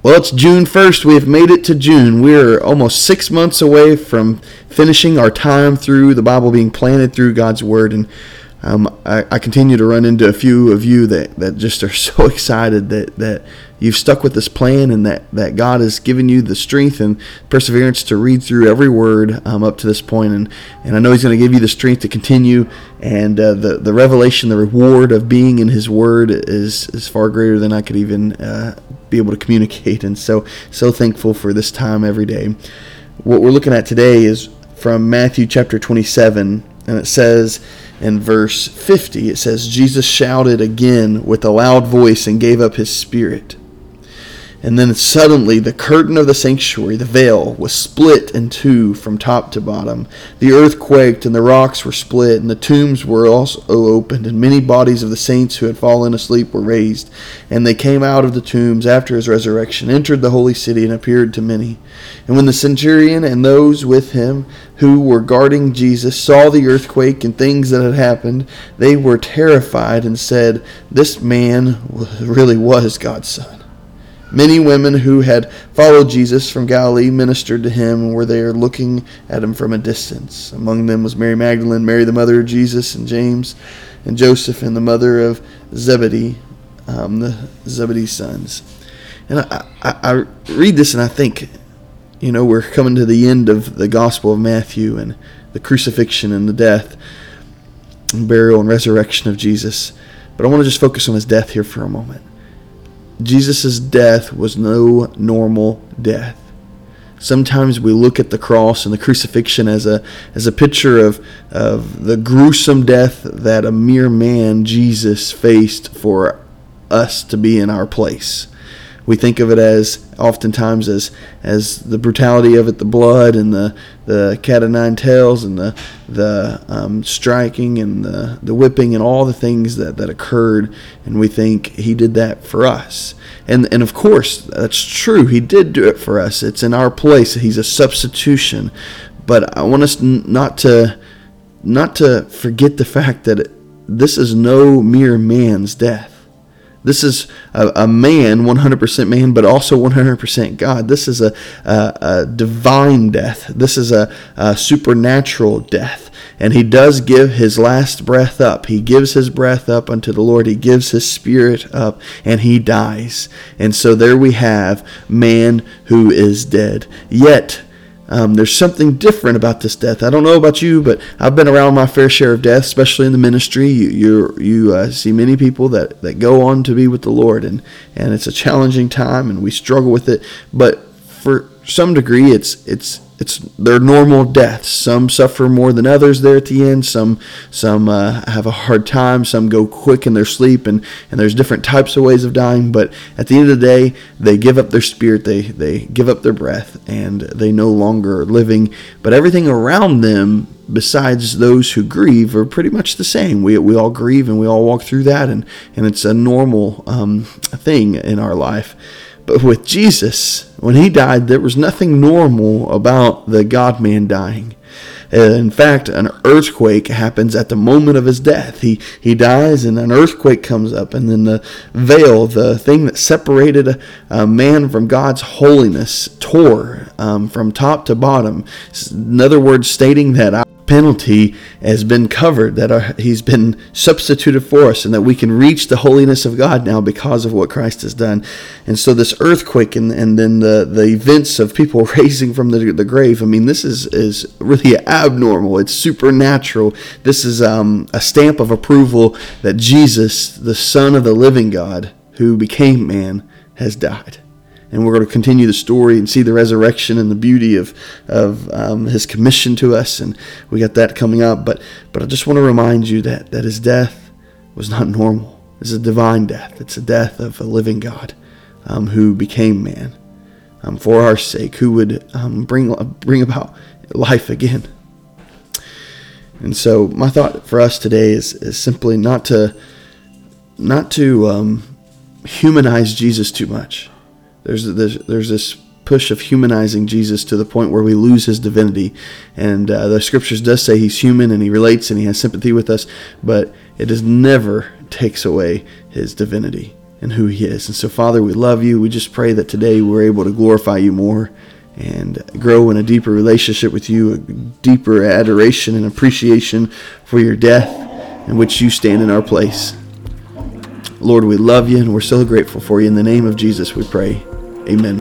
Well, it's June 1st. We have made it to June. We're almost six months away from finishing our time through the Bible being planted through God's Word. And um, I, I, continue to run into a few of you that, that just are so excited that, that you've stuck with this plan and that, that God has given you the strength and perseverance to read through every word um, up to this point. And, and I know He's going to give you the strength to continue. And uh, the, the revelation, the reward of being in His Word is, is far greater than I could even uh, be able to communicate. And so, so thankful for this time every day. What we're looking at today is from Matthew chapter 27, and it says in verse 50, it says, Jesus shouted again with a loud voice and gave up his spirit. And then suddenly the curtain of the sanctuary, the veil, was split in two from top to bottom. The earth quaked, and the rocks were split, and the tombs were also opened, and many bodies of the saints who had fallen asleep were raised. And they came out of the tombs after his resurrection, entered the holy city, and appeared to many. And when the centurion and those with him who were guarding Jesus saw the earthquake and things that had happened, they were terrified and said, This man really was God's son. Many women who had followed Jesus from Galilee ministered to him and were there looking at him from a distance. Among them was Mary Magdalene, Mary the mother of Jesus, and James, and Joseph, and the mother of Zebedee, um, the Zebedee's sons. And I, I, I read this and I think, you know, we're coming to the end of the Gospel of Matthew and the crucifixion and the death and burial and resurrection of Jesus. But I want to just focus on his death here for a moment. Jesus' death was no normal death. Sometimes we look at the cross and the crucifixion as a as a picture of of the gruesome death that a mere man Jesus faced for us to be in our place we think of it as oftentimes as as the brutality of it, the blood and the the cat o' nine tails and the the um, striking and the the whipping and all the things that that occurred, and we think he did that for us. And and of course that's true. He did do it for us. It's in our place. He's a substitution. But I want us not to not to forget the fact that this is no mere man's death this is a, a, man, 100% man, but also 100% God. This is a, a, a divine death. This is a, a supernatural death. And he does give his last breath up. He gives his breath up unto the Lord. He gives his spirit up and he dies. And so there we have man who is dead. Yet, um, there's something different about this death. I don't know about you, but I've been around my fair share of death, especially in the ministry. You you you uh, see many people that, that go on to be with the Lord, and and it's a challenging time, and we struggle with it. But for some degree, it's it's it's their normal deaths. Some suffer more than others there at the end. Some some uh, have a hard time. Some go quick in their sleep, and, and there's different types of ways of dying. But at the end of the day, they give up their spirit. They they give up their breath, and they no longer are living. But everything around them, besides those who grieve, are pretty much the same. We we all grieve, and we all walk through that, and and it's a normal um, thing in our life. But with Jesus, when he died, there was nothing normal about the God man dying. In fact, an earthquake happens at the moment of his death. He he dies, and an earthquake comes up, and then the veil, the thing that separated a, a man from God's holiness, tore um, from top to bottom. In other words, stating that penalty has been covered, that our, he's been substituted for us, and that we can reach the holiness of God now because of what Christ has done. And so this earthquake and, and then the, the events of people raising from the, the grave, I mean, this is, is really abnormal. It's supernatural. This is um, a stamp of approval that Jesus, the Son of the living God, who became man, has died and we're going to continue the story and see the resurrection and the beauty of of um, his commission to us, and we got that coming up. But but I just want to remind you that that his death was not normal. It's a divine death. It's a death of a living God um, who became man um, for our sake, who would um, bring bring about life again. And so my thought for us today is, is simply not to not to um, humanize Jesus too much. There's, there's there's this push of humanizing Jesus to the point where we lose his divinity. And uh, the scriptures does say he's human and he relates and he has sympathy with us, but it does never takes away his divinity and who he is. And so, Father, we love you. We just pray that today we're able to glorify you more and grow in a deeper relationship with you, a deeper adoration and appreciation for your death in which you stand in our place. Lord, we love you and we're so grateful for you. In the name of Jesus, we pray. Amen.